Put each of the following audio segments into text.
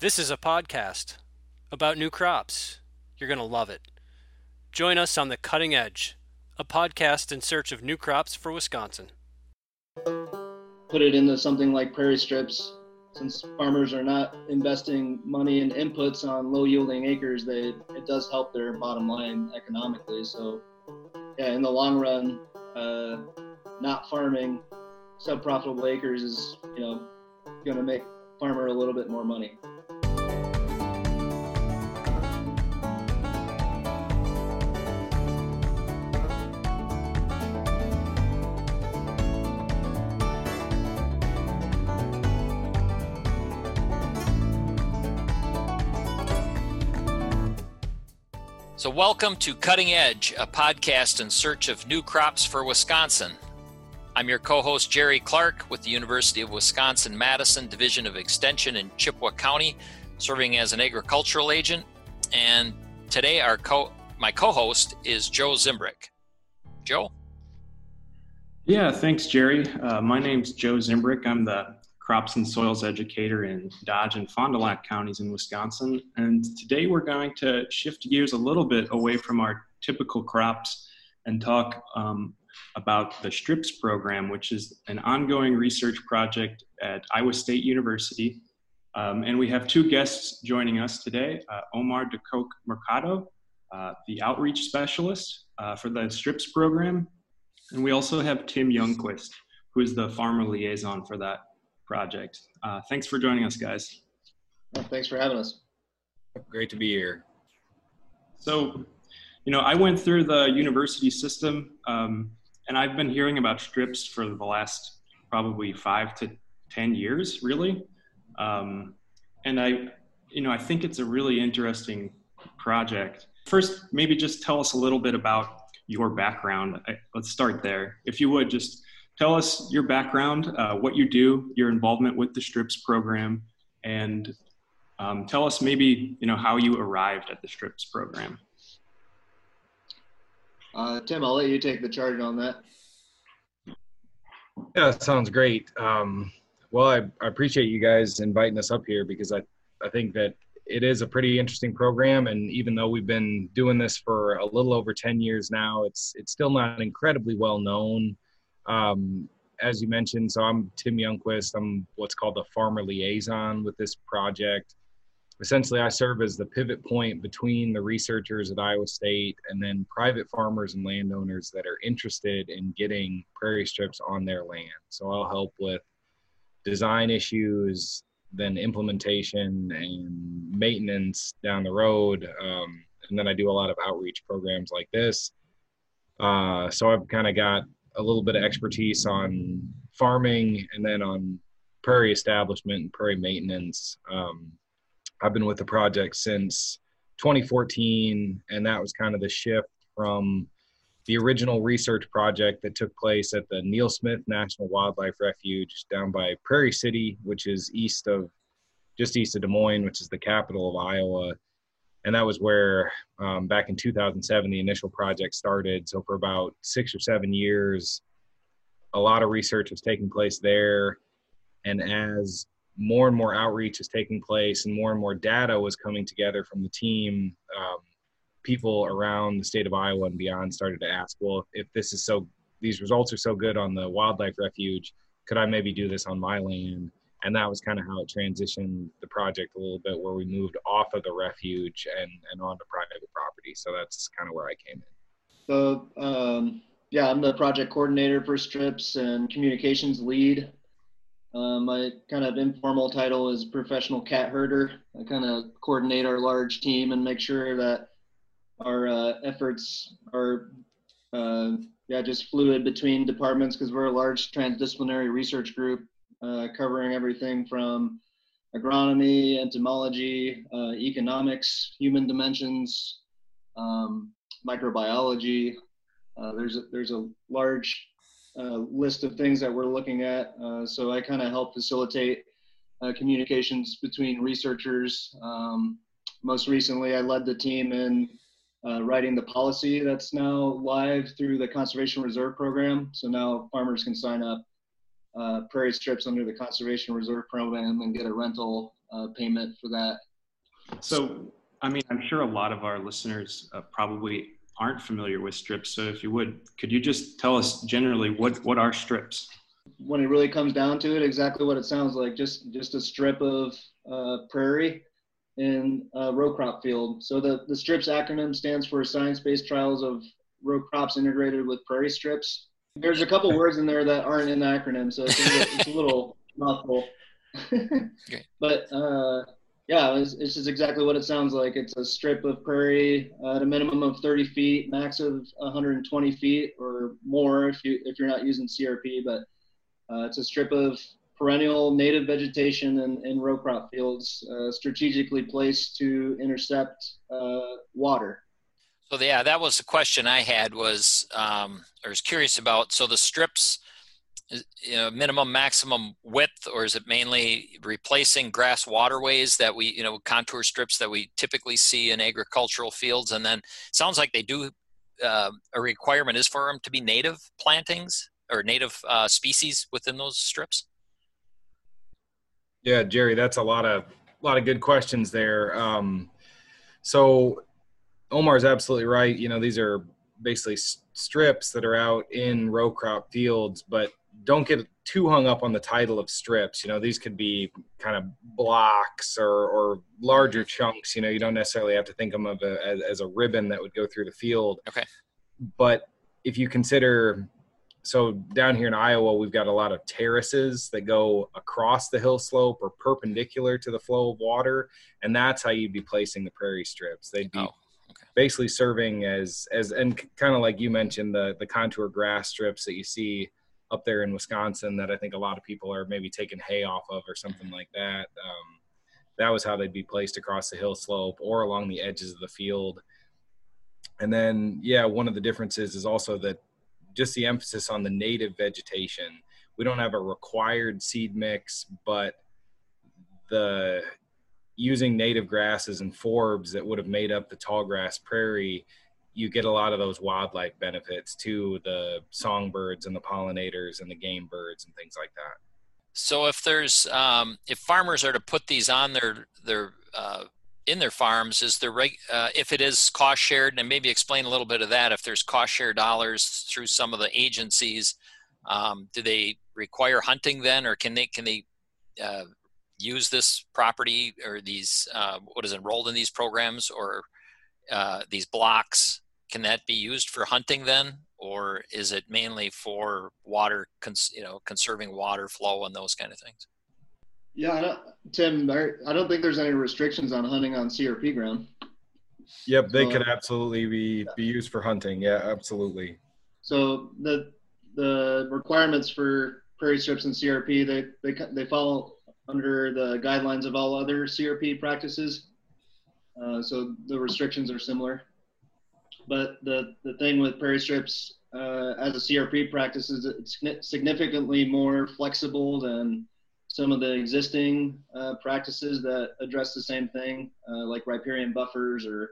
This is a podcast about new crops. You're going to love it. Join us on The Cutting Edge, a podcast in search of new crops for Wisconsin. Put it into something like prairie strips. Since farmers are not investing money in inputs on low yielding acres, they, it does help their bottom line economically. So, yeah, in the long run, uh, not farming sub profitable acres is, you know, going to make farmer a little bit more money. Welcome to Cutting Edge, a podcast in search of new crops for Wisconsin. I'm your co host, Jerry Clark, with the University of Wisconsin Madison Division of Extension in Chippewa County, serving as an agricultural agent. And today, our co- my co host is Joe Zimbrick. Joe? Yeah, thanks, Jerry. Uh, my name's Joe Zimbrick. I'm the crops and soils educator in Dodge and Fond du Lac counties in Wisconsin. And today we're going to shift gears a little bit away from our typical crops and talk um, about the STRIPS program, which is an ongoing research project at Iowa State University. Um, and we have two guests joining us today uh, Omar de Kok-Mercado, uh, the outreach specialist uh, for the STRIPS program. And we also have Tim Youngquist, who is the farmer liaison for that project. Uh, thanks for joining us, guys. Well, thanks for having us. Great to be here. So, you know, I went through the university system, um, and I've been hearing about strips for the last probably five to ten years, really. Um, and I, you know, I think it's a really interesting project. First, maybe just tell us a little bit about your background. I, let's start there, if you would. Just tell us your background, uh, what you do, your involvement with the STRIPS program, and um, tell us maybe you know how you arrived at the STRIPS program. Uh, Tim, I'll let you take the charge on that. Yeah, that sounds great. Um, well, I, I, appreciate you guys inviting us up here because I, I think that it is a pretty interesting program. And even though we've been doing this for a little over 10 years now, it's, it's still not incredibly well known. Um, as you mentioned, so I'm Tim Youngquist. I'm what's called the farmer liaison with this project essentially I serve as the pivot point between the researchers at Iowa State and then private farmers and landowners that are interested in getting prairie strips on their land. So I'll help with design issues, then implementation and maintenance down the road. Um, and then I do a lot of outreach programs like this. Uh, so I've kind of got a little bit of expertise on farming and then on prairie establishment and prairie maintenance. Um, I've been with the project since 2014, and that was kind of the shift from the original research project that took place at the Neal Smith National Wildlife Refuge down by Prairie City, which is east of just east of Des Moines, which is the capital of Iowa. And that was where, um, back in 2007, the initial project started. So, for about six or seven years, a lot of research was taking place there. And as more and more outreach is taking place and more and more data was coming together from the team, um, people around the state of Iowa and beyond started to ask, well, if this is so, these results are so good on the wildlife refuge, could I maybe do this on my land? And that was kind of how it transitioned the project a little bit, where we moved off of the refuge and, and onto private property. So that's kind of where I came in. So, um, yeah, I'm the project coordinator for STRIPS and communications lead uh, my kind of informal title is professional cat herder. I kind of coordinate our large team and make sure that our uh, efforts are, uh, yeah, just fluid between departments because we're a large transdisciplinary research group uh, covering everything from agronomy, entomology, uh, economics, human dimensions, um, microbiology. Uh, there's a, there's a large uh, list of things that we're looking at. Uh, so I kind of help facilitate communications between researchers. Um, most recently, I led the team in uh, writing the policy that's now live through the Conservation Reserve Program. So now farmers can sign up uh, prairie strips under the Conservation Reserve Program and get a rental uh, payment for that. So, I mean, I'm sure a lot of our listeners uh, probably aren't familiar with strips. So, if you would, could you just tell us generally what what are strips? When it really comes down to it, exactly what it sounds like. Just just a strip of uh, prairie in a row crop field. So the the strips acronym stands for Science-Based Trials of Row Crops Integrated with Prairie Strips. There's a couple words in there that aren't in the acronym, so it's a little, it's a little mouthful. okay. But uh, yeah, it's, it's just exactly what it sounds like. It's a strip of prairie at a minimum of 30 feet, max of 120 feet or more if you if you're not using CRP. But uh, it's a strip of perennial native vegetation and, in row crop fields, uh, strategically placed to intercept uh, water. So yeah, that was the question I had was um, I was curious about. So the strips you know, minimum maximum width or is it mainly replacing grass waterways that we you know contour strips that we typically see in agricultural fields and then sounds like they do uh, a requirement is for them to be native plantings or native uh, species within those strips yeah jerry that's a lot of a lot of good questions there um, so omar's absolutely right you know these are basically strips that are out in row crop fields but don't get too hung up on the title of strips. You know, these could be kind of blocks or, or larger chunks. You know, you don't necessarily have to think of them as, as a ribbon that would go through the field. Okay. But if you consider, so down here in Iowa, we've got a lot of terraces that go across the hill slope or perpendicular to the flow of water, and that's how you'd be placing the prairie strips. They'd be. Oh. Basically, serving as as and kind of like you mentioned the the contour grass strips that you see up there in Wisconsin that I think a lot of people are maybe taking hay off of or something like that. Um, that was how they'd be placed across the hill slope or along the edges of the field. And then, yeah, one of the differences is also that just the emphasis on the native vegetation. We don't have a required seed mix, but the using native grasses and forbs that would have made up the tall grass prairie you get a lot of those wildlife benefits to the songbirds and the pollinators and the game birds and things like that. So if there's um, if farmers are to put these on their their uh, in their farms, is there reg- uh, if it is cost shared, and maybe explain a little bit of that. If there's cost share dollars through some of the agencies, um, do they require hunting then, or can they can they uh, use this property or these uh, what is enrolled in these programs or uh, these blocks can that be used for hunting then? Or is it mainly for water cons- you know conserving water flow and those kind of things? Yeah tim i don't think there's any restrictions on hunting on crp ground. Yep they so, could absolutely be yeah. be used for hunting. Yeah absolutely. So the the requirements for prairie strips and crp they they, they follow under the guidelines of all other crp practices uh, so the restrictions are similar but the, the thing with prairie strips uh, as a CRP practice is it's significantly more flexible than some of the existing uh, practices that address the same thing, uh, like riparian buffers or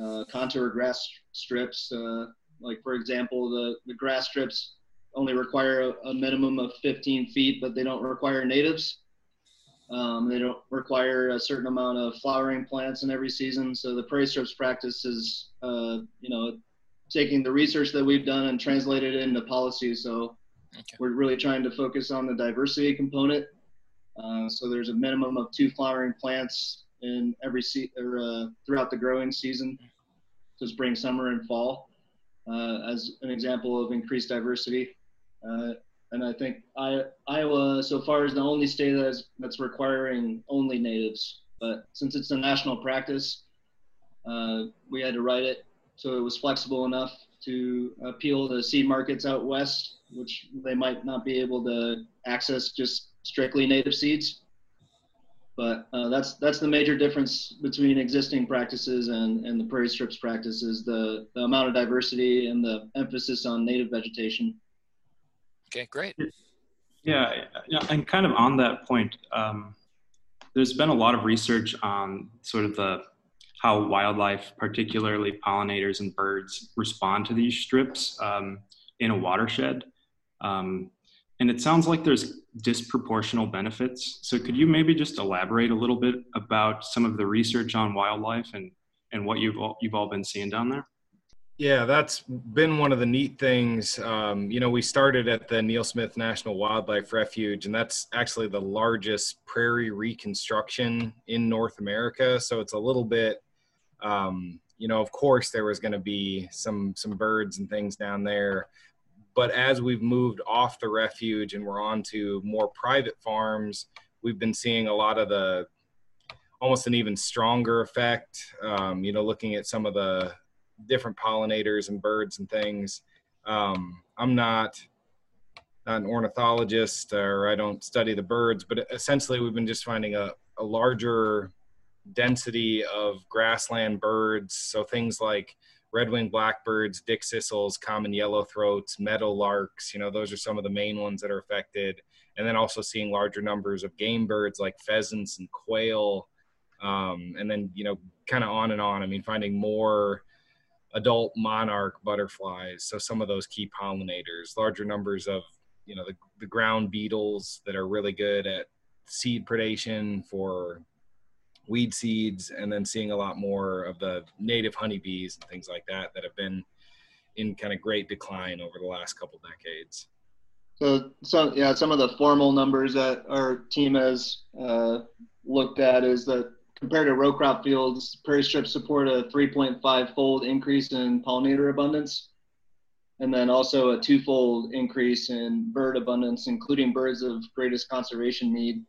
uh, contour grass strips. Uh, like, for example, the, the grass strips only require a, a minimum of 15 feet, but they don't require natives. Um, they don't require a certain amount of flowering plants in every season. So the prairie strips practice is, uh, you know, taking the research that we've done and translate it into policy. So okay. we're really trying to focus on the diversity component. Uh, so there's a minimum of two flowering plants in every se- or uh, throughout the growing season, so spring, summer, and fall, uh, as an example of increased diversity. And I think I, Iowa so far is the only state that's that's requiring only natives. But since it's a national practice, uh, we had to write it so it was flexible enough to appeal to seed markets out west, which they might not be able to access just strictly native seeds. But uh, that's that's the major difference between existing practices and, and the prairie strips practices, the, the amount of diversity and the emphasis on native vegetation. Okay, great. Yeah, and kind of on that point, um, there's been a lot of research on sort of the how wildlife, particularly pollinators and birds, respond to these strips um, in a watershed. Um, and it sounds like there's disproportional benefits. So could you maybe just elaborate a little bit about some of the research on wildlife and, and what you've all, you've all been seeing down there? Yeah, that's been one of the neat things. Um, you know, we started at the Neal Smith National Wildlife Refuge, and that's actually the largest prairie reconstruction in North America. So it's a little bit, um, you know, of course there was going to be some some birds and things down there, but as we've moved off the refuge and we're on to more private farms, we've been seeing a lot of the almost an even stronger effect. Um, you know, looking at some of the different pollinators and birds and things. Um, I'm not not an ornithologist or I don't study the birds, but essentially we've been just finding a, a larger density of grassland birds. So things like red-winged blackbirds, dickcissels, common yellowthroats, meadowlarks, you know, those are some of the main ones that are affected. And then also seeing larger numbers of game birds like pheasants and quail. Um, and then, you know, kind of on and on. I mean, finding more adult monarch butterflies. So some of those key pollinators, larger numbers of you know the, the ground beetles that are really good at seed predation for weed seeds, and then seeing a lot more of the native honeybees and things like that that have been in kind of great decline over the last couple decades. So, some yeah, some of the formal numbers that our team has uh, looked at is that compared to row crop fields, prairie strips support a 3.5 fold increase in pollinator abundance, and then also a two-fold increase in bird abundance, including birds of greatest conservation need.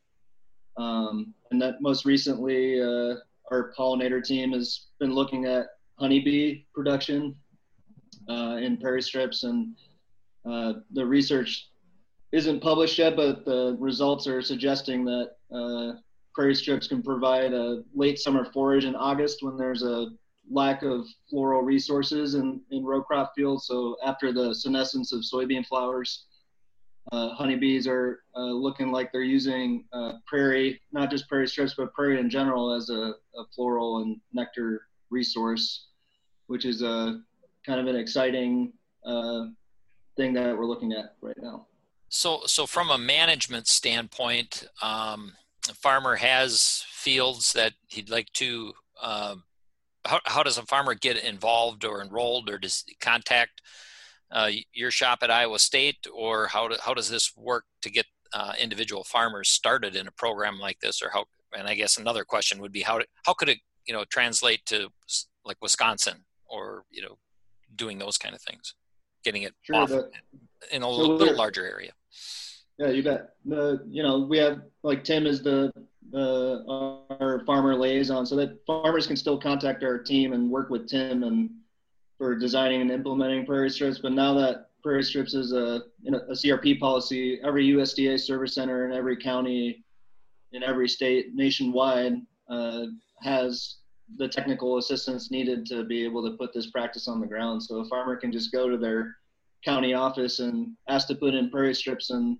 Um, and that most recently, uh, our pollinator team has been looking at honeybee production uh, in prairie strips, and uh, the research isn't published yet, but the results are suggesting that uh, prairie strips can provide a late summer forage in August when there's a lack of floral resources in, in row crop fields. So after the senescence of soybean flowers, uh, honeybees are uh, looking like they're using uh, prairie, not just prairie strips, but prairie in general as a, a floral and nectar resource, which is a kind of an exciting uh, thing that we're looking at right now. So, so from a management standpoint, um, a farmer has fields that he'd like to um, how, how does a farmer get involved or enrolled or does contact uh, your shop at iowa state? Or how, do, how does this work to get uh, individual farmers started in a program like this? Or how and i guess another question would be how, how could it you know translate to like wisconsin or you know doing those kind of things getting it sure, off in a little, little larger area yeah, you bet. The you know we have like Tim is the our farmer liaison, so that farmers can still contact our team and work with Tim and for designing and implementing prairie strips. But now that prairie strips is a a CRP policy, every USDA service center in every county in every state nationwide uh, has the technical assistance needed to be able to put this practice on the ground. So a farmer can just go to their county office and ask to put in prairie strips and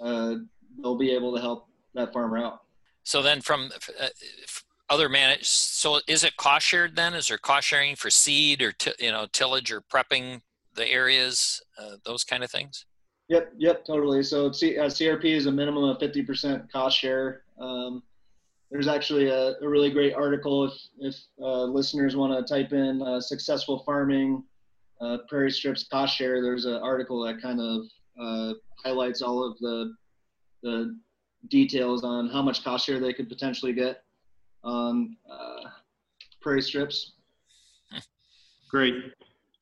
uh, they'll be able to help that farmer out. So then, from uh, other managed, so is it cost shared? Then is there cost sharing for seed or t- you know tillage or prepping the areas, uh, those kind of things? Yep, yep, totally. So C- uh, CRP is a minimum of fifty percent cost share. Um, there's actually a, a, really great article if if uh, listeners want to type in uh, successful farming uh, prairie strips cost share. There's an article that kind of uh, highlights all of the the details on how much cost share they could potentially get on uh, prairie strips. Great.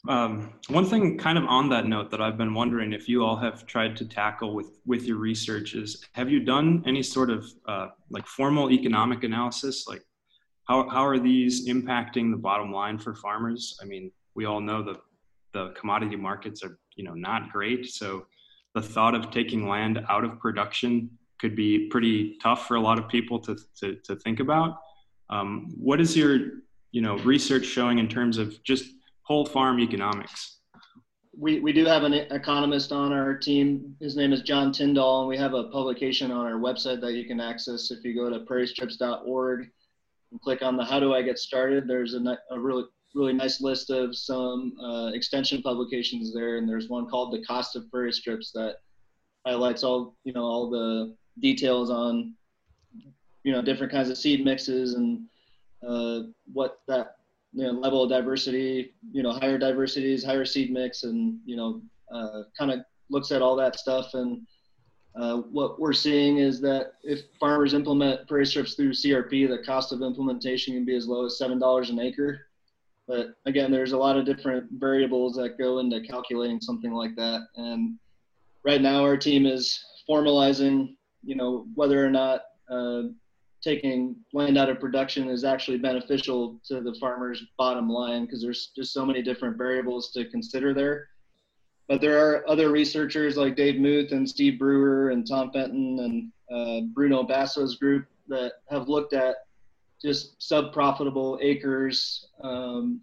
Um, one thing, kind of on that note, that I've been wondering if you all have tried to tackle with with your research is, have you done any sort of uh, like formal economic analysis, like how how are these impacting the bottom line for farmers? I mean, we all know that the commodity markets are you know not great, so the thought of taking land out of production could be pretty tough for a lot of people to, to, to think about. Um, what is your you know research showing in terms of just whole farm economics? We, we do have an economist on our team. His name is John Tyndall, and we have a publication on our website that you can access if you go to prairiestrips.org and click on the How Do I Get Started. There's a, a really really nice list of some uh, extension publications there, and there's one called "The Cost of Prairie Strips" that highlights all you know all the details on you know different kinds of seed mixes and uh, what that you know level of diversity you know higher diversities higher seed mix and you know uh, kind of looks at all that stuff and uh, what we're seeing is that if farmers implement prairie strips through CRP, the cost of implementation can be as low as seven dollars an acre. But again, there's a lot of different variables that go into calculating something like that. And right now, our team is formalizing, you know, whether or not uh, taking land out of production is actually beneficial to the farmer's bottom line because there's just so many different variables to consider there. But there are other researchers like Dave Muth and Steve Brewer and Tom Fenton and uh, Bruno Basso's group that have looked at just sub-profitable acres, um,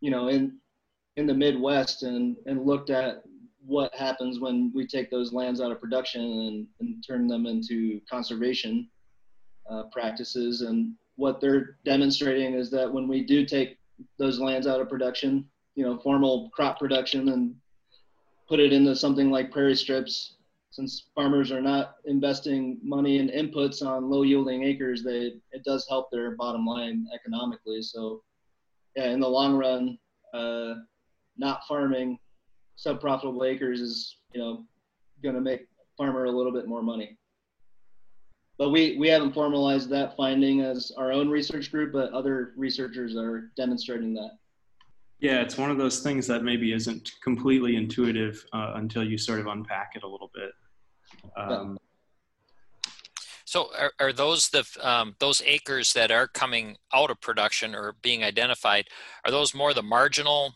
you know, in in the Midwest and and looked at what happens when we take those lands out of production and, and turn them into conservation uh, practices. And what they're demonstrating is that when we do take those lands out of production, you know, formal crop production and put it into something like prairie strips since farmers are not investing money in inputs on low yielding acres they it does help their bottom line economically. So yeah in the long run uh, not farming sub profitable acres is you know going to make farmer a little bit more money. But we we haven't formalized that finding as our own research group but other researchers are demonstrating that. Yeah, it's one of those things that maybe isn't completely intuitive uh, until you sort of unpack it a little bit. Um, so, are, are those the um, those acres that are coming out of production or being identified? Are those more the marginal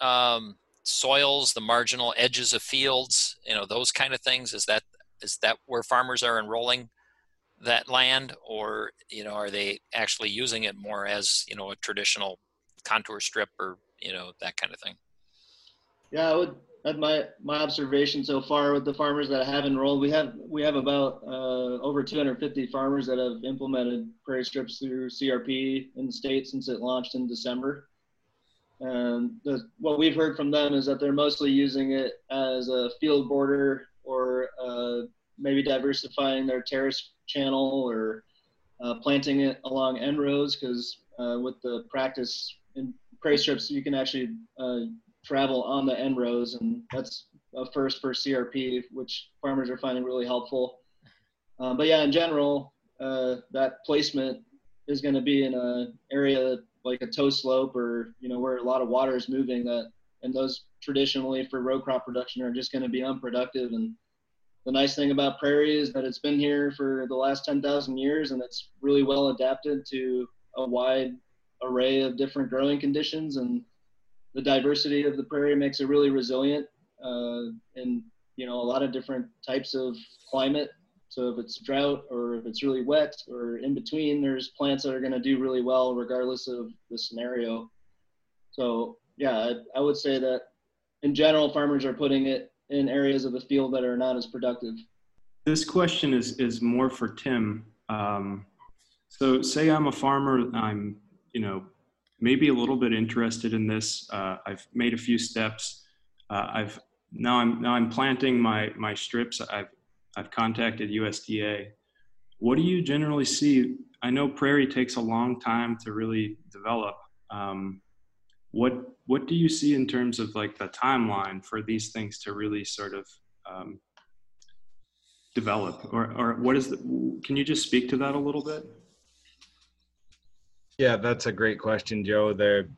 um, soils, the marginal edges of fields? You know, those kind of things. Is that is that where farmers are enrolling that land, or you know, are they actually using it more as you know a traditional contour strip or you know that kind of thing yeah i would at my my observation so far with the farmers that have enrolled. We have we have about uh, over 250 farmers that have implemented prairie strips through crp in the state since it launched in december. And the, what we've heard from them is that they're mostly using it as a field border or uh, maybe diversifying their terrace channel or uh, planting it along end rows because uh, with the practice in prairie strips, you can actually uh, travel on the end rows, and that's a first for CRP, which farmers are finding really helpful. Um, but yeah, in general, uh, that placement is going to be in an area like a toe slope or you know where a lot of water is moving. That and those traditionally for row crop production are just going to be unproductive. And the nice thing about prairie is that it's been here for the last 10,000 years, and it's really well adapted to a wide array of different growing conditions and the diversity of the prairie makes it really resilient uh, in you know a lot of different types of climate. So if it's drought or if it's really wet or in between there's plants that are going to do really well regardless of the scenario. So yeah I, I would say that in general farmers are putting it in areas of the field that are not as productive. This question is is more for tim. Um, so say i'm a farmer i'm you know, maybe a little bit interested in this. Uh, I've made a few steps. Uh, I've now I'm now I'm planting my my strips. I've I've contacted USDA. What do you generally see? I know prairie takes a long time to really develop. Um, what what do you see in terms of like the timeline for these things to really sort of um, develop, or or what is the? Can you just speak to that a little bit? Yeah, that's a great question, Joe. The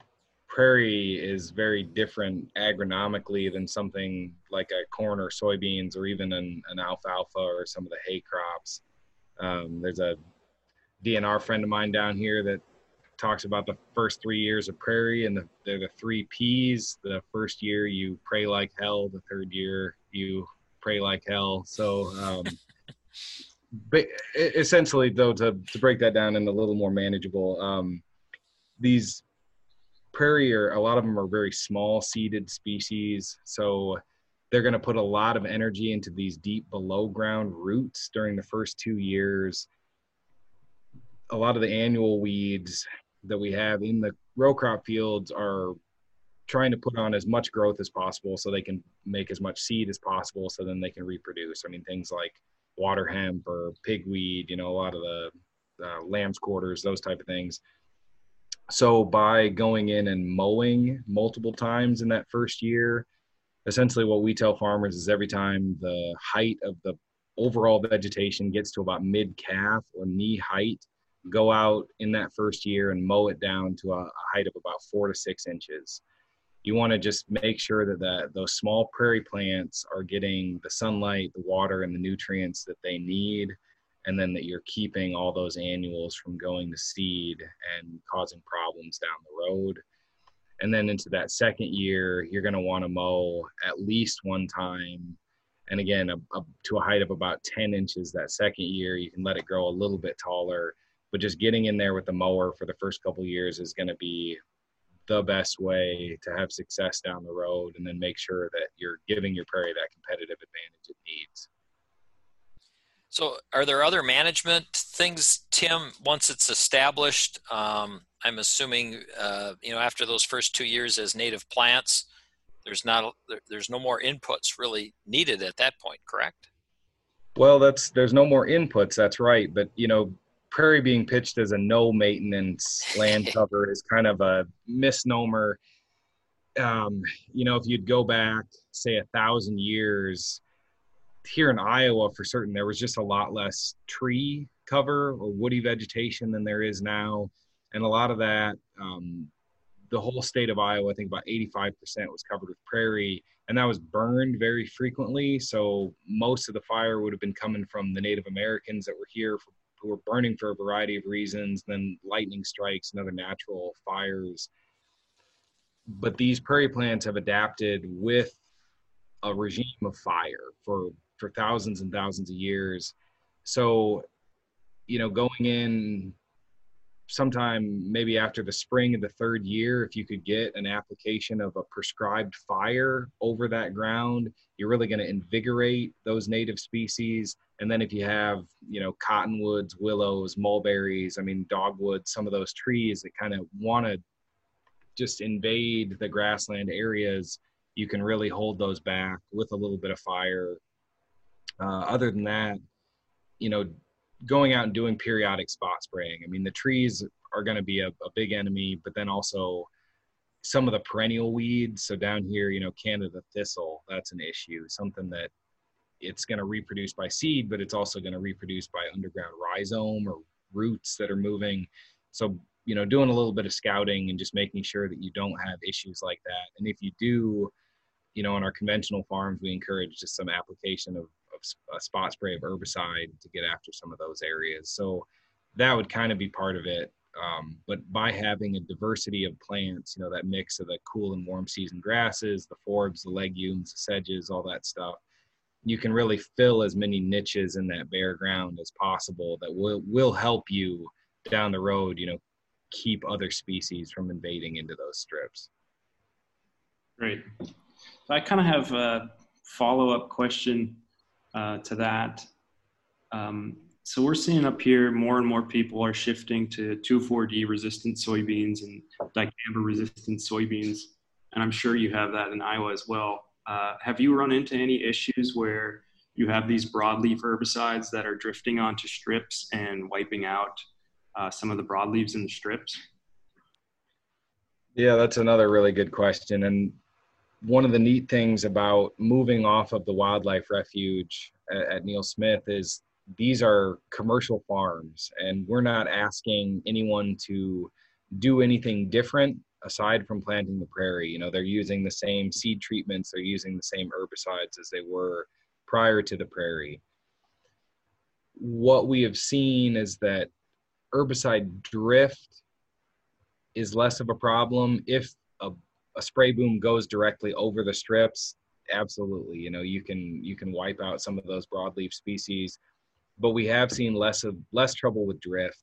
prairie is very different agronomically than something like a corn or soybeans or even an, an alfalfa or some of the hay crops. Um, there's a DNR friend of mine down here that talks about the first three years of prairie and the, they're the three P's. The first year you pray like hell. The third year you pray like hell. So um, but essentially though to, to break that down in a little more manageable um, these prairie are a lot of them are very small seeded species so they're going to put a lot of energy into these deep below ground roots during the first two years a lot of the annual weeds that we have in the row crop fields are trying to put on as much growth as possible so they can make as much seed as possible so then they can reproduce. I mean, things like water hemp or pigweed, you know, a lot of the uh, lamb's quarters, those type of things. So by going in and mowing multiple times in that first year, essentially what we tell farmers is every time the height of the overall vegetation gets to about mid calf or knee height, go out in that first year and mow it down to a, a height of about four to six inches. You want to just make sure that the, those small prairie plants are getting the sunlight, the water, and the nutrients that they need, and then that you're keeping all those annuals from going to seed and causing problems down the road. And then into that second year, you're going to want to mow at least one time and again up, to a height of about 10 inches that second year you can let it grow a little bit taller but just getting in there with the mower for the first couple years is going to be the best way to have success down the road and then make sure that you're giving your prairie that competitive advantage it needs. So are there other management things tim once it's established? Um, i'm assuming uh, you know after those first two years as native plants there's not there's no more inputs really needed at that point correct? Well that's there's no more inputs that's right. But you know prairie being pitched as a no maintenance land cover is kind of a misnomer um, you know if you'd go back say a thousand years here in iowa for certain there was just a lot less tree cover or woody vegetation than there is now and a lot of that um, the whole state of Iowa, I think about 85% was covered with prairie, and that was burned very frequently. So most of the fire would have been coming from the Native Americans that were here for, who were burning for a variety of reasons, then lightning strikes and other natural fires. But these prairie plants have adapted with a regime of fire for for thousands and thousands of years. So, you know, going in sometime maybe after the spring of the third year, if you could get an application of a prescribed fire over that ground, you're really going to invigorate those native species. And then if you have, you know, cottonwoods, willows, mulberries, I mean, dogwoods, some of those trees that kind of want to just invade the grassland areas, you can really hold those back with a little bit of fire. Uh, other than that, you know, going out and doing periodic spot spraying. I mean, the trees are going to be a, a, big enemy, but then also some of the perennial weeds. So down here, you know, Canada thistle, that's an issue. Something that it's going to reproduce by seed, but it's also going to reproduce by underground rhizome or roots that are moving. So, you know, doing a little bit of scouting and just making sure that you don't have issues like that. And if you do, you know, on our conventional farms, we encourage just some application of a spot spray of herbicide to get after some of those areas. So that would kind of be part of it. Um, but by having a diversity of plants, you know, that mix of the cool and warm season grasses, the forbs, the legumes, the sedges, all that stuff, you can really fill as many niches in that bare ground as possible that will will help you down the road, you know, keep other species from invading into those strips. Great. So I kind of have a follow-up question uh, to that. Um, so we're seeing up here more and more people are shifting to 2,4-D resistant soybeans and dicamba resistant soybeans, and I'm sure you have that in Iowa as well. Uh, have you run into any issues where you have these broadleaf herbicides that are drifting onto strips and wiping out uh, some of the broadleaves in the strips? Yeah, that's another really good question. And one of the neat things about moving off of the wildlife refuge at, at Neal Smith is these are commercial farms and we're not asking anyone to do anything different aside from planting the prairie. You know they're using the same seed treatments they're using the same herbicides as they were prior to the prairie. What we have seen is that herbicide drift is less of a problem if a a spray boom goes directly over the strips, absolutely, you know, you can you can wipe out some of those broadleaf species, but we have seen less of less trouble with drift.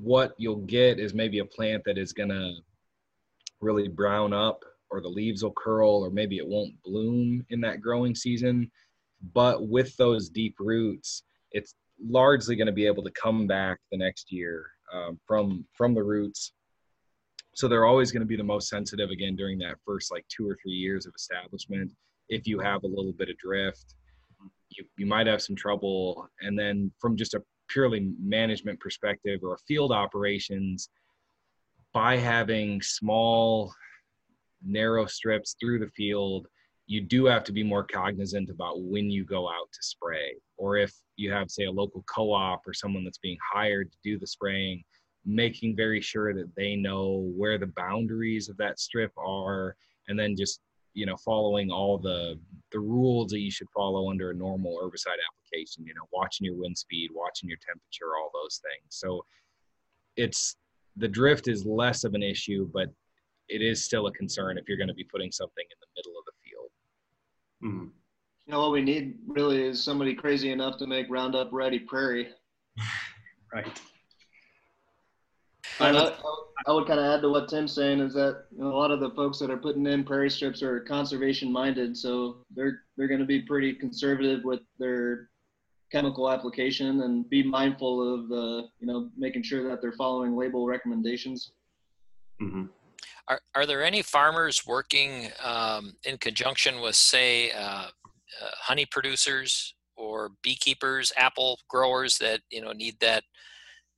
What you'll get is maybe a plant that is gonna really brown up or the leaves will curl or maybe it won't bloom in that growing season. But with those deep roots, it's largely going to be able to come back the next year um, from from the roots so they're always going to be the most sensitive again during that first like two or three years of establishment if you have a little bit of drift you, you might have some trouble. And then from just a purely management perspective or field operations by having small narrow strips through the field you do have to be more cognizant about when you go out to spray. Or if you have say a local co-op or someone that's being hired to do the spraying making very sure that they know where the boundaries of that strip are and then just you know following all the the rules that you should follow under a normal herbicide application you know watching your wind speed watching your temperature all those things. So it's the drift is less of an issue but it is still a concern if you're going to be putting something in the middle of the field. Mm-hmm. you know what we need really is somebody crazy enough to make roundup ready prairie. Right I, I, I would kind of add to what Tim's saying is that you know, a lot of the folks that are putting in prairie strips are conservation minded, so they're they're going to be pretty conservative with their chemical application and be mindful of the you know making sure that they're following label recommendations. Mm-hmm. Are are there any farmers working um, in conjunction with say uh, uh, honey producers or beekeepers, apple growers that you know need that?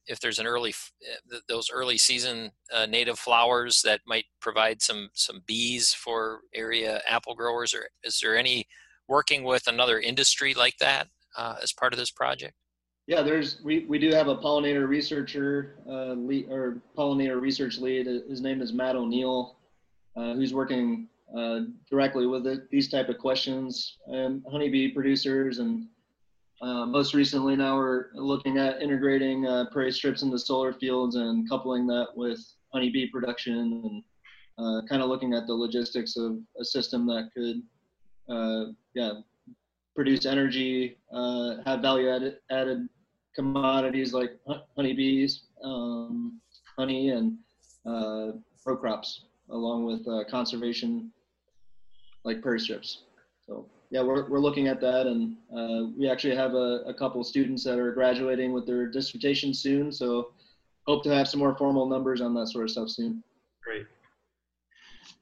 If there's an early eh, those early season uh, native flowers that might provide some some bees for area apple growers or is there any working with another industry like that uh, as part of this project? Yeah there's we, we do have a pollinator researcher uh, lead, or pollinator research lead his name is matt o'neal uh, who's working uh, directly with it, these type of questions and honeybee producers and uh, most recently, now we're looking at integrating uh, prairie strips into solar fields and coupling that with honeybee production and uh, kind of looking at the logistics of a system that could, uh, yeah, produce energy, uh, have value added, added commodities like honeybees, um, honey, and row crops, along with conservation like prairie strips. So yeah, we're, we're looking at that, and uh, we actually have a, a couple students that are graduating with their dissertation soon. So hope to have some more formal numbers on that sort of stuff soon. Great.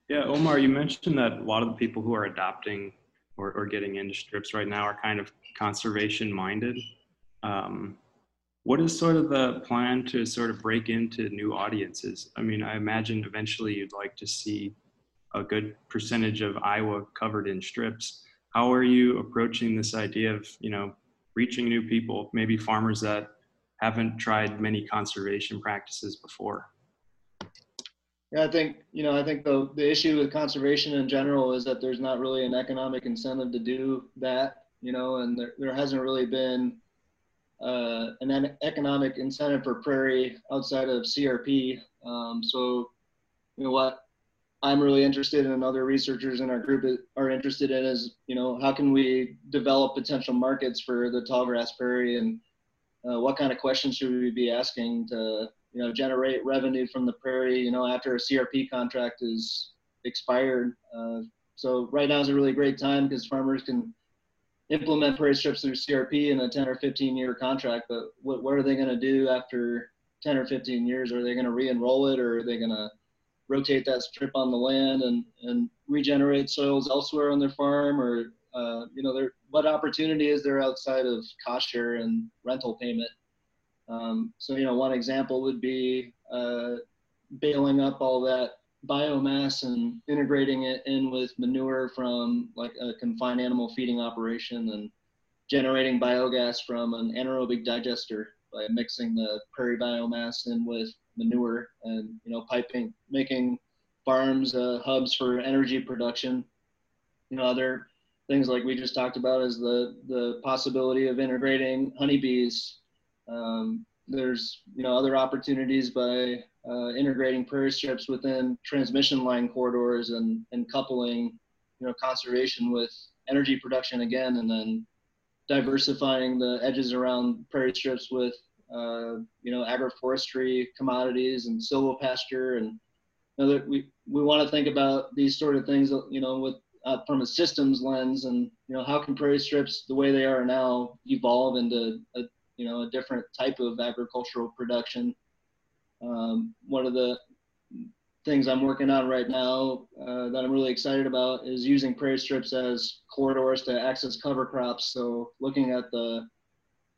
Yeah, Omar, you mentioned that a lot of the people who are adopting or, or getting into strips right now are kind of conservation minded. Um, what is sort of the plan to sort of break into new audiences? I mean, I imagine eventually you'd like to see a good percentage of Iowa covered in strips how are you approaching this idea of you know reaching new people maybe farmers that haven't tried many conservation practices before? Yeah i think you know i think the, the issue with conservation in general is that there's not really an economic incentive to do that you know and there, there hasn't really been uh, an economic incentive for prairie outside of crp um, so you know what I'm really interested in and other researchers in our group are interested in is, you know, how can we develop potential markets for the tallgrass prairie and uh, what kind of questions should we be asking to, you know, generate revenue from the prairie, you know, after a CRP contract is expired. Uh, so right now is a really great time because farmers can implement prairie strips through CRP in a 10 or 15 year contract, but what, what are they going to do after 10 or 15 years? Are they going to re-enroll it or are they going to rotate that strip on the land and, and regenerate soils elsewhere on their farm or uh, you know there what opportunity is there outside of cost share and rental payment? Um, so you know one example would be uh, baling up all that biomass and integrating it in with manure from like a confined animal feeding operation and generating biogas from an anaerobic digester by mixing the prairie biomass in with manure and you know piping making farms uh, hubs for energy production. You know other things like we just talked about is the the possibility of integrating honeybees. Um, there's you know other opportunities by uh, integrating prairie strips within transmission line corridors and and coupling you know conservation with energy production again and then diversifying the edges around prairie strips with uh, you know, agroforestry commodities and silvopasture. And you know, we, we want to think about these sort of things, you know, with uh, from a systems lens and, you know, how can prairie strips, the way they are now, evolve into a, you know, a different type of agricultural production. Um, one of the things I'm working on right now uh, that I'm really excited about is using prairie strips as corridors to access cover crops. So looking at the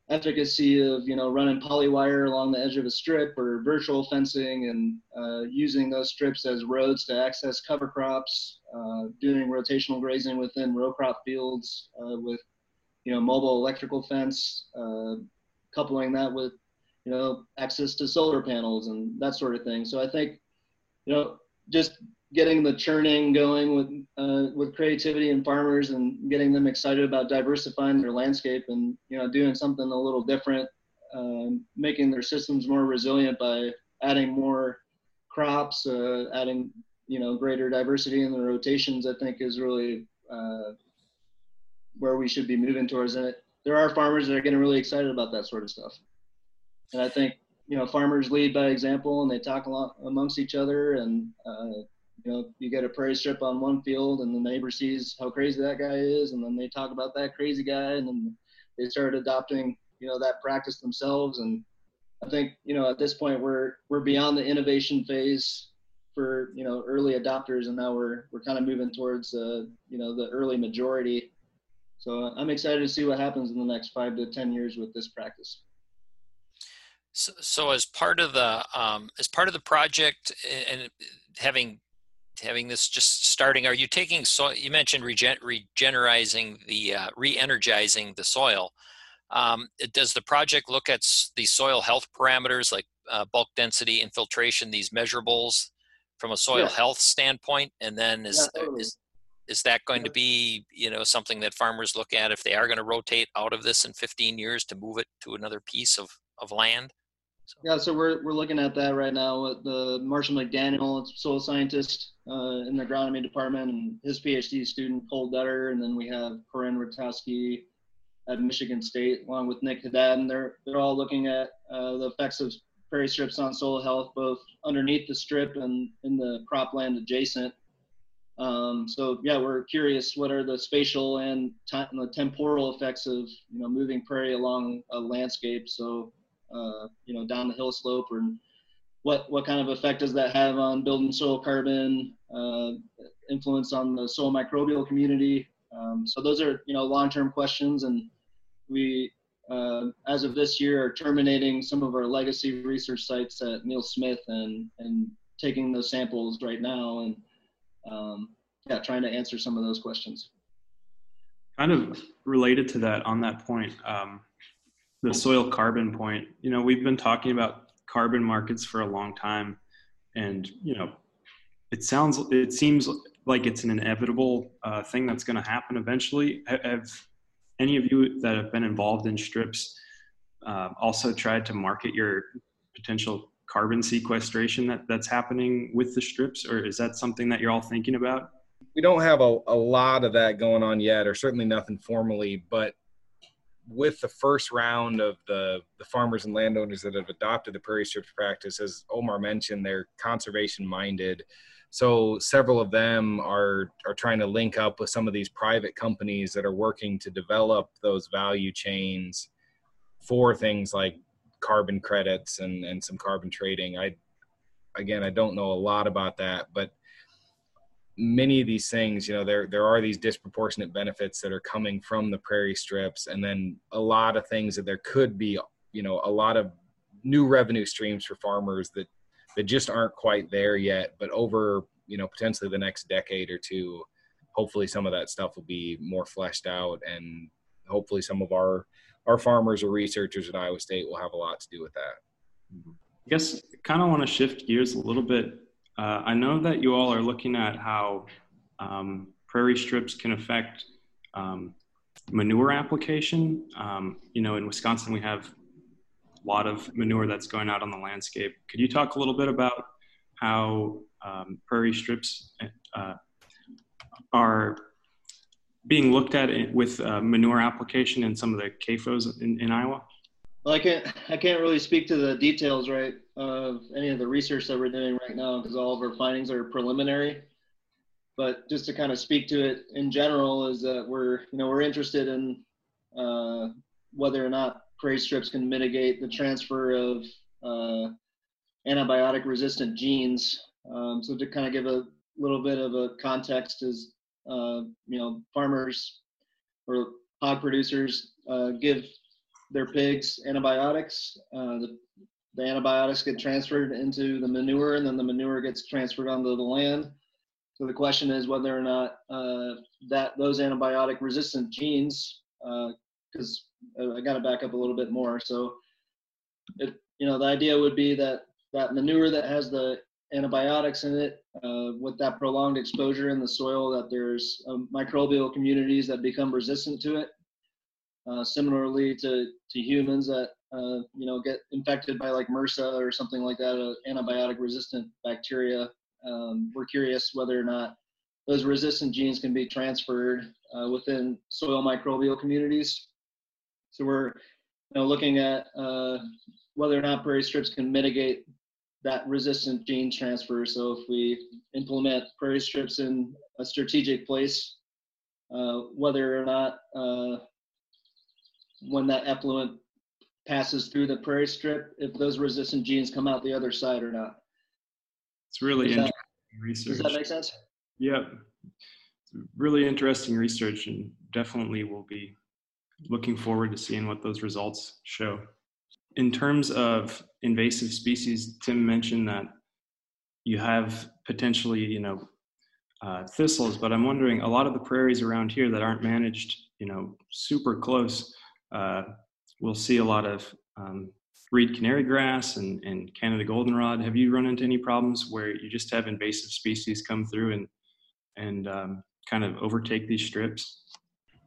efficacy of you know running polywire along the edge of a strip or virtual fencing and uh, using those strips as roads to access cover crops, uh, doing rotational grazing within row crop fields uh, with you know mobile electrical fence, uh, coupling that with you know access to solar panels and that sort of thing. So I think you know just getting the churning going with uh, with creativity and farmers and getting them excited about diversifying their landscape and you know doing something a little different, uh, making their systems more resilient by adding more crops, uh, adding you know greater diversity in the rotations. I think is really uh, where we should be moving towards. And it, there are farmers that are getting really excited about that sort of stuff. And I think you know farmers lead by example and they talk a lot amongst each other and uh, you know, you get a prairie strip on one field and the neighbor sees how crazy that guy is, and then they talk about that crazy guy, and then they start adopting, you know, that practice themselves. And I think, you know, at this point we're we're beyond the innovation phase for you know early adopters, and now we're we're kind of moving towards uh, you know the early majority. So I'm excited to see what happens in the next five to ten years with this practice. So, so as part of the um, as part of the project and having having this just starting are you taking so you mentioned regen, regenerizing the uh, re-energizing the soil um, does the project look at the soil health parameters like uh, bulk density infiltration these measurables from a soil yeah. health standpoint and then is, yeah, totally. is is that going to be you know something that farmers look at if they are going to rotate out of this in 15 years to move it to another piece of, of land so. Yeah, so we're, we're looking at that right now with the Marshall McDaniel, soil scientist uh, in the agronomy department, and his PhD student Cole Dutter, and then we have Corinn Rutkoski at Michigan State, along with Nick Haddad, and they're they're all looking at uh, the effects of prairie strips on soil health, both underneath the strip and in the cropland adjacent. Um, so yeah, we're curious what are the spatial and, t- and the temporal effects of you know moving prairie along a landscape. So uh, you know, down the hill slope, or what what kind of effect does that have on building soil carbon, uh, influence on the soil microbial community? Um, so those are you know long-term questions, and we uh, as of this year are terminating some of our legacy research sites at Neal Smith and and taking those samples right now and um, yeah, trying to answer some of those questions. Kind of related to that on that point, um, the soil carbon point, you know, we've been talking about carbon markets for a long time, and you know, it sounds, it seems like it's an inevitable uh, thing that's going to happen eventually. Have any of you that have been involved in strips uh, also tried to market your potential carbon sequestration that, that's happening with the strips, or is that something that you're all thinking about? We don't have a, a lot of that going on yet, or certainly nothing formally, but with the first round of the the farmers and landowners that have adopted the prairie strips practice, as Omar mentioned, they're conservation minded. So several of them are are trying to link up with some of these private companies that are working to develop those value chains for things like carbon credits and and some carbon trading. I again I don't know a lot about that, but many of these things, you know, there there are these disproportionate benefits that are coming from the prairie strips, and then a lot of things that there could be, you know, a lot of new revenue streams for farmers that that just aren't quite there yet. But over, you know, potentially the next decade or two, hopefully some of that stuff will be more fleshed out, and hopefully some of our our farmers or researchers at Iowa State will have a lot to do with that. I guess kind of want to shift gears a little bit uh, I know that you all are looking at how um, prairie strips can affect um, manure application. Um, you know, in Wisconsin, we have a lot of manure that's going out on the landscape. Could you talk a little bit about how um, prairie strips uh, are being looked at with uh, manure application in some of the CAFOs in, in Iowa? Well, I can't I can't really speak to the details right of any of the research that we're doing right now because all of our findings are preliminary. But just to kind of speak to it in general is that we're you know we're interested in uh, whether or not prairie strips can mitigate the transfer of uh, antibiotic resistant genes Um, so to kind of give a little bit of a context is, uh, you know, farmers or hog producers uh, give their pigs antibiotics. Uh, the, the antibiotics get transferred into the manure, and then the manure gets transferred onto the land. So the question is whether or not uh, that those antibiotic resistant genes, because uh, I got to back up a little bit more. So, it, you know, the idea would be that that manure that has the antibiotics in it, uh, with that prolonged exposure in the soil, that there's um, microbial communities that become resistant to it. Uh, similarly to, to humans that uh, you know get infected by like MRSA or something like that, uh, antibiotic resistant bacteria. Um, we're curious whether or not those resistant genes can be transferred uh, within soil microbial communities. So we're you know, looking at uh, whether or not prairie strips can mitigate that resistant gene transfer. So if we implement prairie strips in a strategic place, whether or not when that effluent passes through the prairie strip, if those resistant genes come out the other side or not. It's really Does interesting that, research. does that make sense? Yeah, really interesting research, and definitely will be looking forward to seeing what those results show. In terms of invasive species, Tim mentioned that you have potentially, you know, uh, thistles, but I'm wondering a lot of the prairies around here that aren't managed, you know, super close, uh, we'll see a lot of um, reed canary grass and, and Canada goldenrod. Have you run into any problems where you just have invasive species come through and and um, kind of overtake these strips?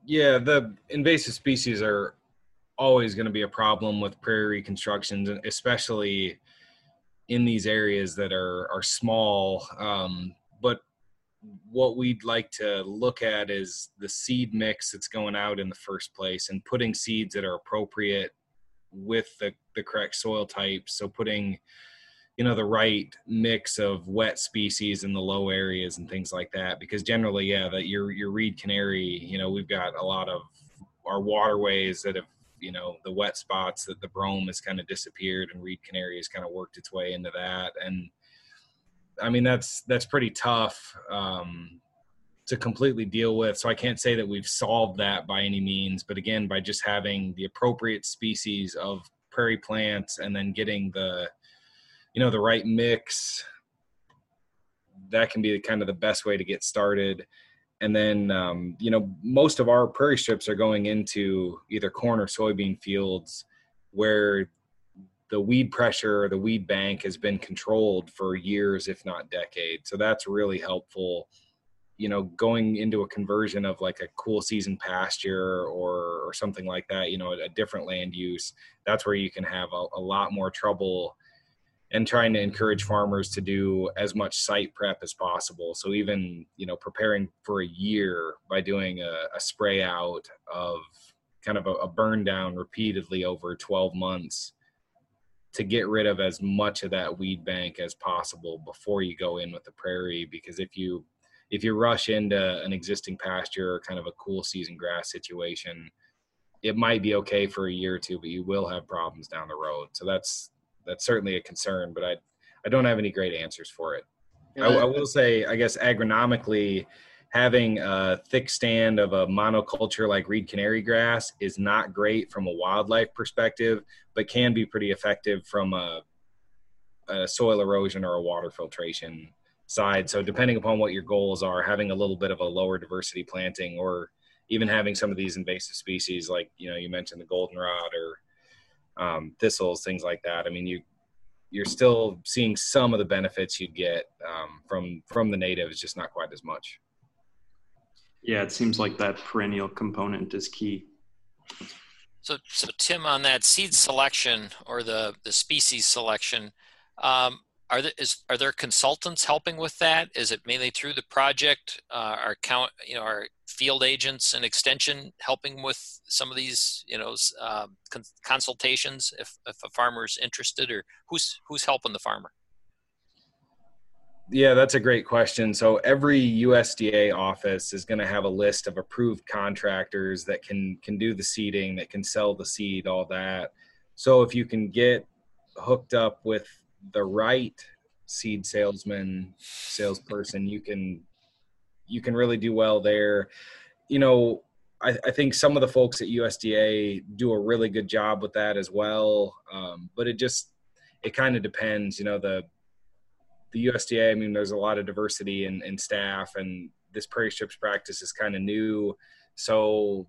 Yeah, the invasive species are always going to be a problem with prairie reconstructions, especially in these areas that are are small. Um, but what we'd like to look at is the seed mix that's going out in the first place and putting seeds that are appropriate with the, the correct soil types so putting you know the right mix of wet species in the low areas and things like that because generally yeah that your your reed canary you know we've got a lot of our waterways that have you know the wet spots that the brome has kind of disappeared and reed canary has kind of worked its way into that. And I mean, that's that's pretty tough um, to completely deal with. So I can't say that we've solved that by any means. But again, by just having the appropriate species of prairie plants and then getting the you know the right mix, that can be kind of the best way to get started. And then um, you know most of our prairie strips are going into either corn or soybean fields where the weed pressure or the weed bank has been controlled for years, if not decades. So that's really helpful. You know, going into a conversion of like a cool season pasture or or something like that, you know, a, different land use, that's where you can have a, a lot more trouble and trying to encourage farmers to do as much site prep as possible. So even, you know, preparing for a year by doing a, a spray out of kind of a, a burn down repeatedly over 12 months to get rid of as much of that weed bank as possible before you go in with the prairie because if you if you rush into an existing pasture or kind of a cool season grass situation it might be okay for a year or two but you will have problems down the road so that's that's certainly a concern but i i don't have any great answers for it yeah. I, I will say i guess agronomically having a thick stand of a monoculture like reed canary grass is not great from a wildlife perspective, but can be pretty effective from a, a, soil erosion or a water filtration side. So depending upon what your goals are, having a little bit of a lower diversity planting or even having some of these invasive species like you know you mentioned the goldenrod or um, thistles, things like that. I mean you you're still seeing some of the benefits you'd get um, from from the natives, just not quite as much. Yeah, it seems like that perennial component is key. So, so Tim, on that seed selection or the the species selection, um, are there is are there consultants helping with that? Is it mainly through the project? Uh, our count, you know, our field agents and extension helping with some of these, you know, uh, con- consultations if if a farmer's interested, or who's who's helping the farmer? Yeah, that's a great question. So every USDA office is going to have a list of approved contractors that can can do the seeding, that can sell the seed, all that. So if you can get hooked up with the right seed salesman, salesperson, you can you can really do well there. You know, I, I, think some of the folks at USDA do a really good job with that as well. Um, but it just it kind of depends. You know, the the USDA. I mean, there's a lot of diversity in, in staff, and this prairie strips practice is kind of new, so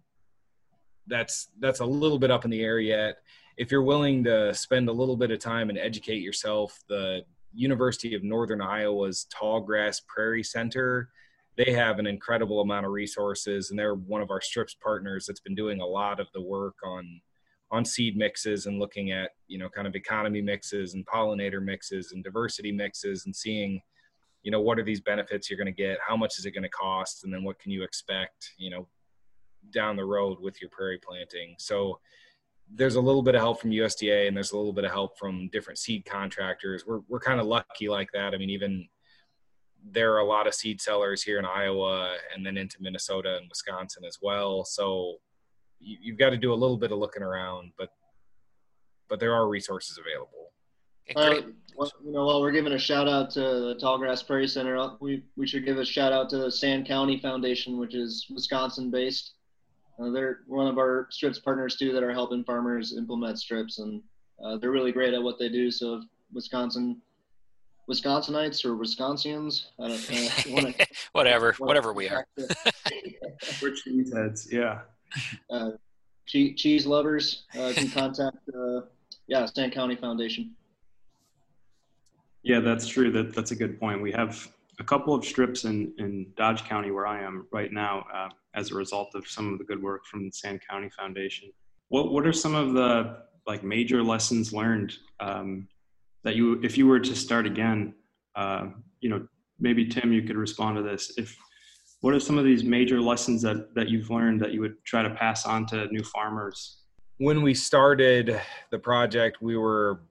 that's that's a little bit up in the air yet. If you're willing to spend a little bit of time and educate yourself, the University of Northern Iowa's Tallgrass Prairie Center they have an incredible amount of resources and they're one of our strips partners that's been doing a lot of the work on on seed mixes and looking at you know kind of economy mixes and pollinator mixes and diversity mixes and seeing you know what are these benefits you're going to get how much is it going to cost and then what can you expect you know down the road with your prairie planting so there's a little bit of help from USDA and there's a little bit of help from different seed contractors. We're we're kind of lucky like that. I mean, even there are a lot of seed sellers here in Iowa and then into Minnesota and Wisconsin as well. So you, have got to do a little bit of looking around, but but there are resources available. Uh, well, you know, while we're giving a shout out to the Tallgrass Prairie Center, uh, we we should give a shout out to the Sand County Foundation, which is Wisconsin based. Uh, they're one of our strips partners too that are helping farmers implement strips, and uh, they're really great at what they do. So if Wisconsin Wisconsinites or Wisconsians. I don't know. Wanna, whatever, whatever we are. We're cheeseheads, yeah. Uh, cheese, lovers uh, can contact, uh, yeah, Sand County Foundation. Yeah, that's true. That that's a good point. We have a couple of strips in in Dodge County where I am right now, uh, as a result of some of the good work from the Sand County Foundation. What what are some of the like major lessons learned um, that you if you were to start again uh, you know maybe tim you could respond to this if what are some of these major lessons that that you've learned that you would try to pass on to new farmers? When we started the project we were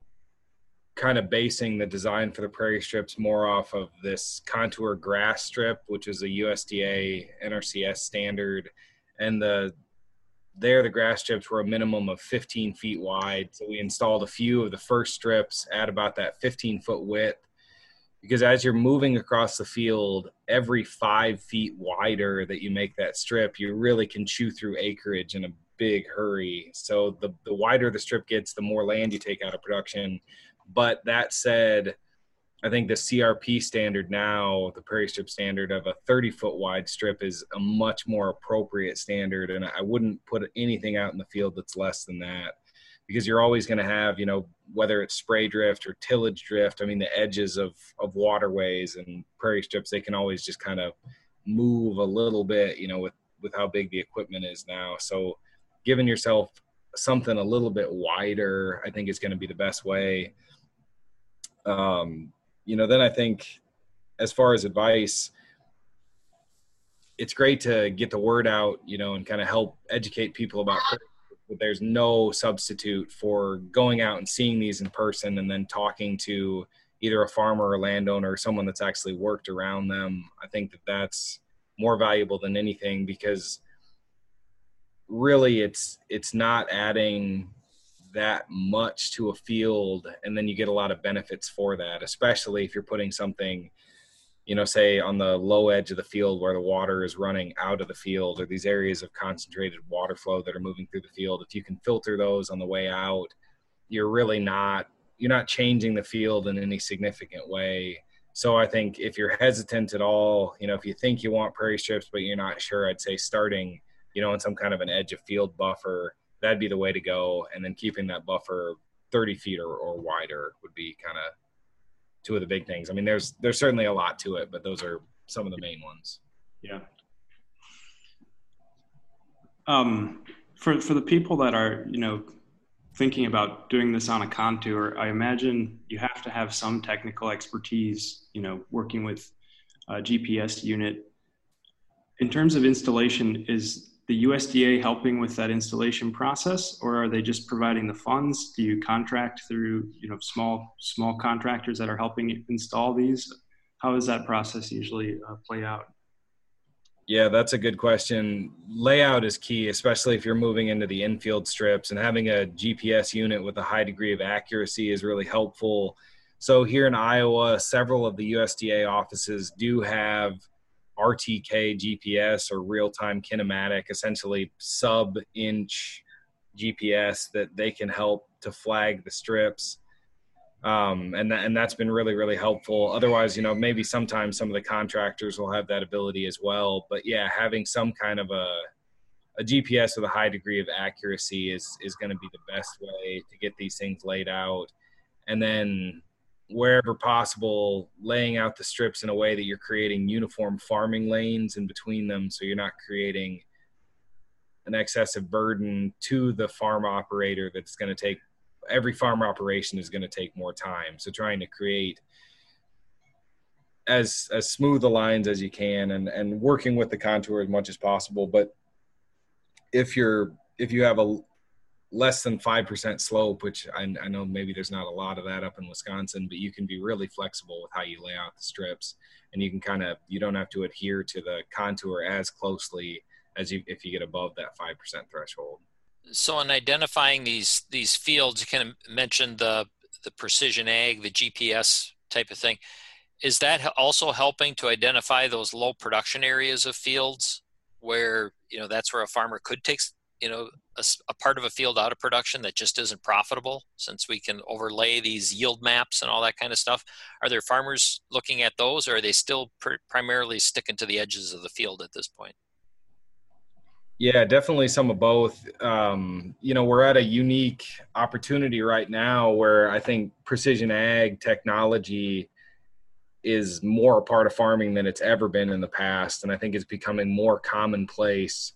kind of basing the design for the prairie strips more off of this contour grass strip which is a usda nrcs standard. And the there the grass strips were a minimum of 15 feet wide. So we installed a few of the first strips at about that 15 foot width because as you're moving across the field every five feet wider that you make that strip you really can chew through acreage in a big hurry. So the, the wider the strip gets the more land you take out of production. But that said I think the CRP standard now, the prairie strip standard of a 30 foot wide strip is a much more appropriate standard. And I wouldn't put anything out in the field that's less than that because you're always going to have, you know, whether it's spray drift or tillage drift. I mean, the edges of, of waterways and prairie strips, they can always just kind of move a little bit, you know, with, with how big the equipment is now. So giving yourself something a little bit wider, I think is going to be the best way. Um, you know, then I think as far as advice, it's great to get the word out, you know, and kind of help educate people about but there's no substitute for going out and seeing these in person and then talking to either a farmer or a landowner or someone that's actually worked around them. I think that that's more valuable than anything because really it's it's not adding that much to a field and then you get a lot of benefits for that especially if you're putting something you know say on the low edge of the field where the water is running out of the field or these areas of concentrated water flow that are moving through the field if you can filter those on the way out you're really not you're not changing the field in any significant way so i think if you're hesitant at all you know if you think you want prairie strips but you're not sure i'd say starting you know in some kind of an edge of field buffer that'd be the way to go. And then keeping that buffer 30 feet or, or wider would be kind of two of the big things. I mean, there's there's certainly a lot to it, but those are some of the main ones. Yeah. Um, for for the people that are you know thinking about doing this on a contour, I imagine you have to have some technical expertise. You know, working with a GPS unit. In terms of installation, is the USDA helping with that installation process, or are they just providing the funds? Do you contract through you know small small contractors that are helping install these? How does that process usually uh, play out? Yeah, that's a good question. Layout is key, especially if you're moving into the infield strips, and having a GPS unit with a high degree of accuracy is really helpful. So here in Iowa, several of the USDA offices do have RTK GPS or real time kinematic, essentially sub inch GPS that they can help to flag the strips. Um, and that, and that's been really really helpful. Otherwise, you know, maybe sometimes some of the contractors will have that ability as well. But yeah, having some kind of a a GPS with a high degree of accuracy is is going to be the best way to get these things laid out. And then wherever possible, laying out the strips in a way that you're creating uniform farming lanes in between them so you're not creating an excessive burden to the farm operator that's going to take every farm operation is going to take more time. So trying to create as as smooth the lines as you can and and working with the contour as much as possible but if you're if you have a less than 5% slope, which I, I, know maybe there's not a lot of that up in Wisconsin, but you can be really flexible with how you lay out the strips and you can kind of, you don't have to adhere to the contour as closely as you, if you get above that 5% threshold. So in identifying these, these fields, you kind of mentioned the, the precision ag, the GPS type of thing. Is that also helping to identify those low production areas of fields where, you know, that's where a farmer could take you know a, a, part of a field out of production that just isn't profitable since we can overlay these yield maps and all that kind of stuff are there farmers looking at those or are they still pr- primarily sticking to the edges of the field at this point? Yeah definitely some of both. Um, you know we're at a unique opportunity right now where i think precision ag technology is more a part of farming than it's ever been in the past and i think it's becoming more commonplace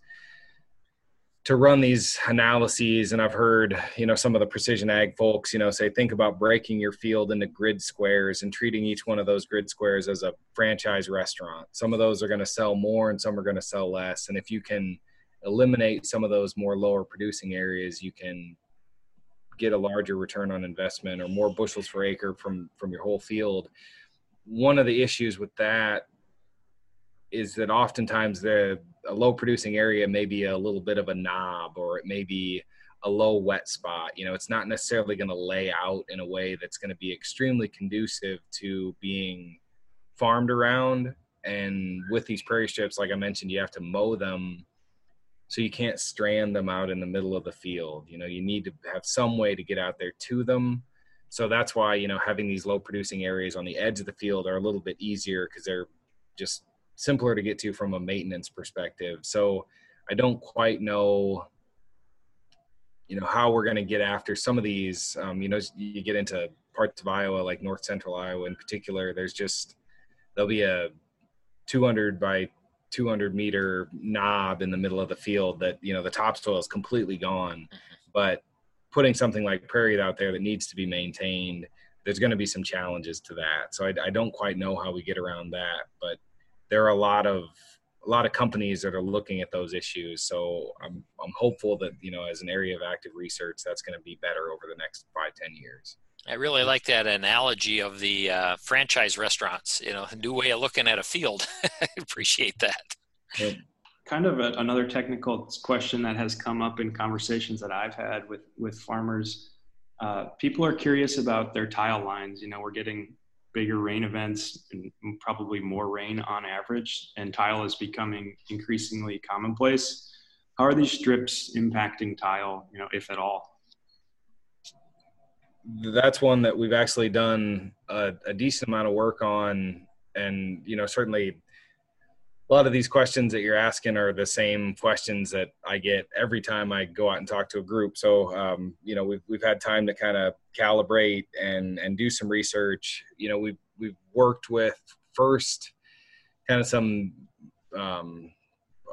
to run these analyses and i've heard you know some of the precision ag folks you know say think about breaking your field into grid squares and treating each one of those grid squares as a franchise restaurant. Some of those are going to sell more and some are going to sell less and if you can eliminate some of those more lower producing areas you can get a larger return on investment or more bushels per acre from from your whole field. One of the issues with that is that oftentimes the a low producing area may be a little bit of a knob or it may be a low wet spot. You know, it's not necessarily going to lay out in a way that's going to be extremely conducive to being farmed around. And with these prairie strips, like I mentioned, you have to mow them so you can't strand them out in the middle of the field. You know, you need to have some way to get out there to them. So that's why, you know, having these low producing areas on the edge of the field are a little bit easier because they're just simpler to get to from a maintenance perspective. So I don't quite know, you know, how we're going to get after some of these. Um, you know, you get into parts of Iowa, like North Central Iowa in particular. There's just there'll be a 200 by 200 meter knob in the middle of the field that you know the topsoil is completely gone, mm-hmm. but putting something like prairie out there that needs to be maintained there's going to be some challenges to that. So I, I, don't quite know how we get around that, but there are a lot of a lot of companies that are looking at those issues. So I'm I'm hopeful that you know as an area of active research, that's going to be better over the next five ten years. I really like that analogy of the uh, franchise restaurants. You know, a new way of looking at a field. I appreciate that. Yep. Kind of a, another technical question that has come up in conversations that I've had with with farmers. Uh, people are curious about their tile lines. You know, we're getting bigger rain events and probably more rain on average, and tile is becoming increasingly commonplace. How are these strips impacting tile, you know, if at all? That's one that we've actually done a, a decent amount of work on, and you know, certainly a lot of these questions that you're asking are the same questions that I get every time I go out and talk to a group. So, um, you know, we've, we've had time to kind of calibrate and, and do some research. You know, we've, we've worked with first kind of some, um,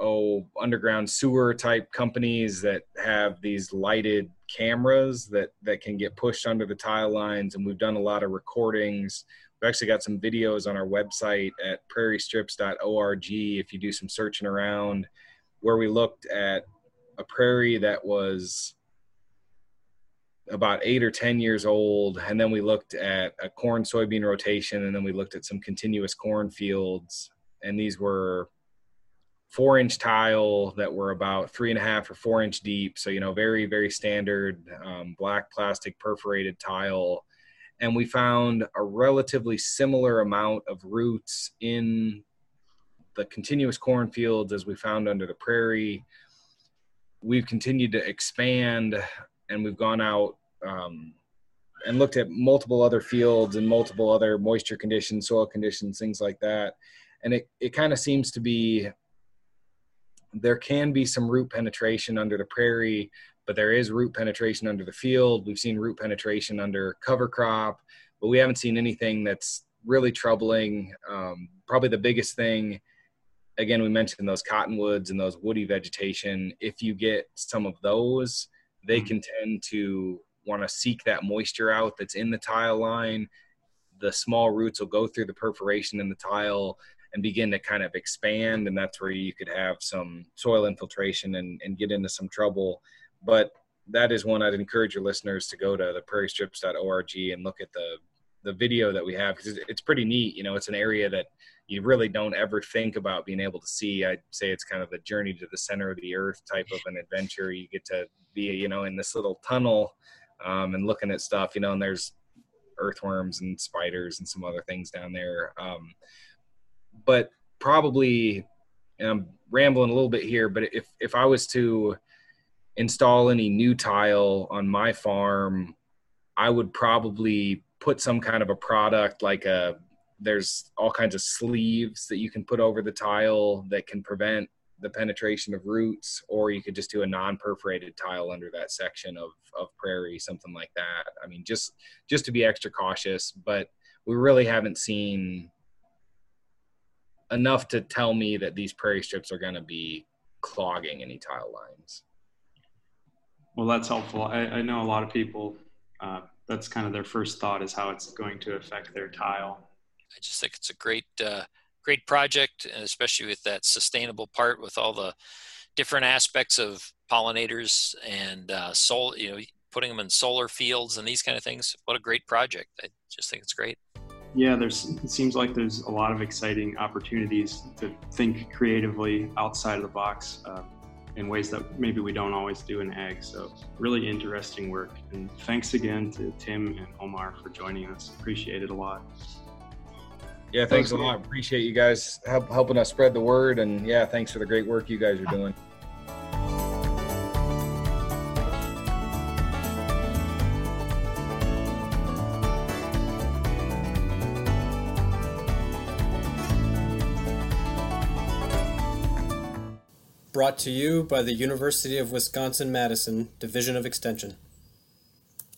oh, underground sewer type companies that have these lighted cameras that, that can get pushed under the tile lines. And we've done a lot of recordings We've actually got some videos on our website at prairiestrips.org if you do some searching around where we looked at a prairie that was about eight or 10 years old. And then we looked at a corn soybean rotation. And then we looked at some continuous corn fields. And these were four inch tile that were about three and a half or four inch deep. So, you know, very, very standard um, black plastic perforated tile and we found a relatively similar amount of roots in the continuous cornfields as we found under the prairie. We've continued to expand and we've gone out um, and looked at multiple other fields and multiple other moisture conditions, soil conditions, things like that. And it, it kind of seems to be there can be some root penetration under the prairie, but there is root penetration under the field. We've seen root penetration under cover crop, but we haven't seen anything that's really troubling. Um, probably the biggest thing, again, we mentioned those cottonwoods and those woody vegetation. If you get some of those, they mm-hmm. can tend to want to seek that moisture out that's in the tile line. The small roots will go through the perforation in the tile and begin to kind of expand, and that's where you could have some soil infiltration and, and get into some trouble. But that is one I'd encourage your listeners to go to the prairiestrips.org and look at the the video that we have because it's pretty neat. You know, it's an area that you really don't ever think about being able to see. I'd say it's kind of the journey to the center of the earth type of an adventure. You get to be, you know, in this little tunnel um, and looking at stuff, you know, and there's earthworms and spiders and some other things down there. Um, but probably, I'm rambling a little bit here, but if if I was to install any new tile on my farm, I would probably put some kind of a product like a there's all kinds of sleeves that you can put over the tile that can prevent the penetration of roots or you could just do a non-perforated tile under that section of, of prairie something like that. I mean just just to be extra cautious but we really haven't seen enough to tell me that these prairie strips are going to be clogging any tile lines well that's helpful i, I know a lot of people uh, that's kind of their first thought is how it's going to affect their tile i just think it's a great uh great project, especially with that sustainable part with all the different aspects of pollinators and uh, sol- you know, putting them in solar fields and these kind of things. What a great project! I just think it's great. Yeah, there's. It seems like there's a lot of exciting opportunities to think creatively outside of the box uh, in ways that maybe we don't always do in ag. So really interesting work. And thanks again to Tim and Omar for joining us. Appreciate it a lot. Yeah, thanks a lot. Appreciate you guys help, helping us spread the word. And yeah, thanks for the great work you guys are doing. Brought to you by the University of Wisconsin Madison Division of Extension.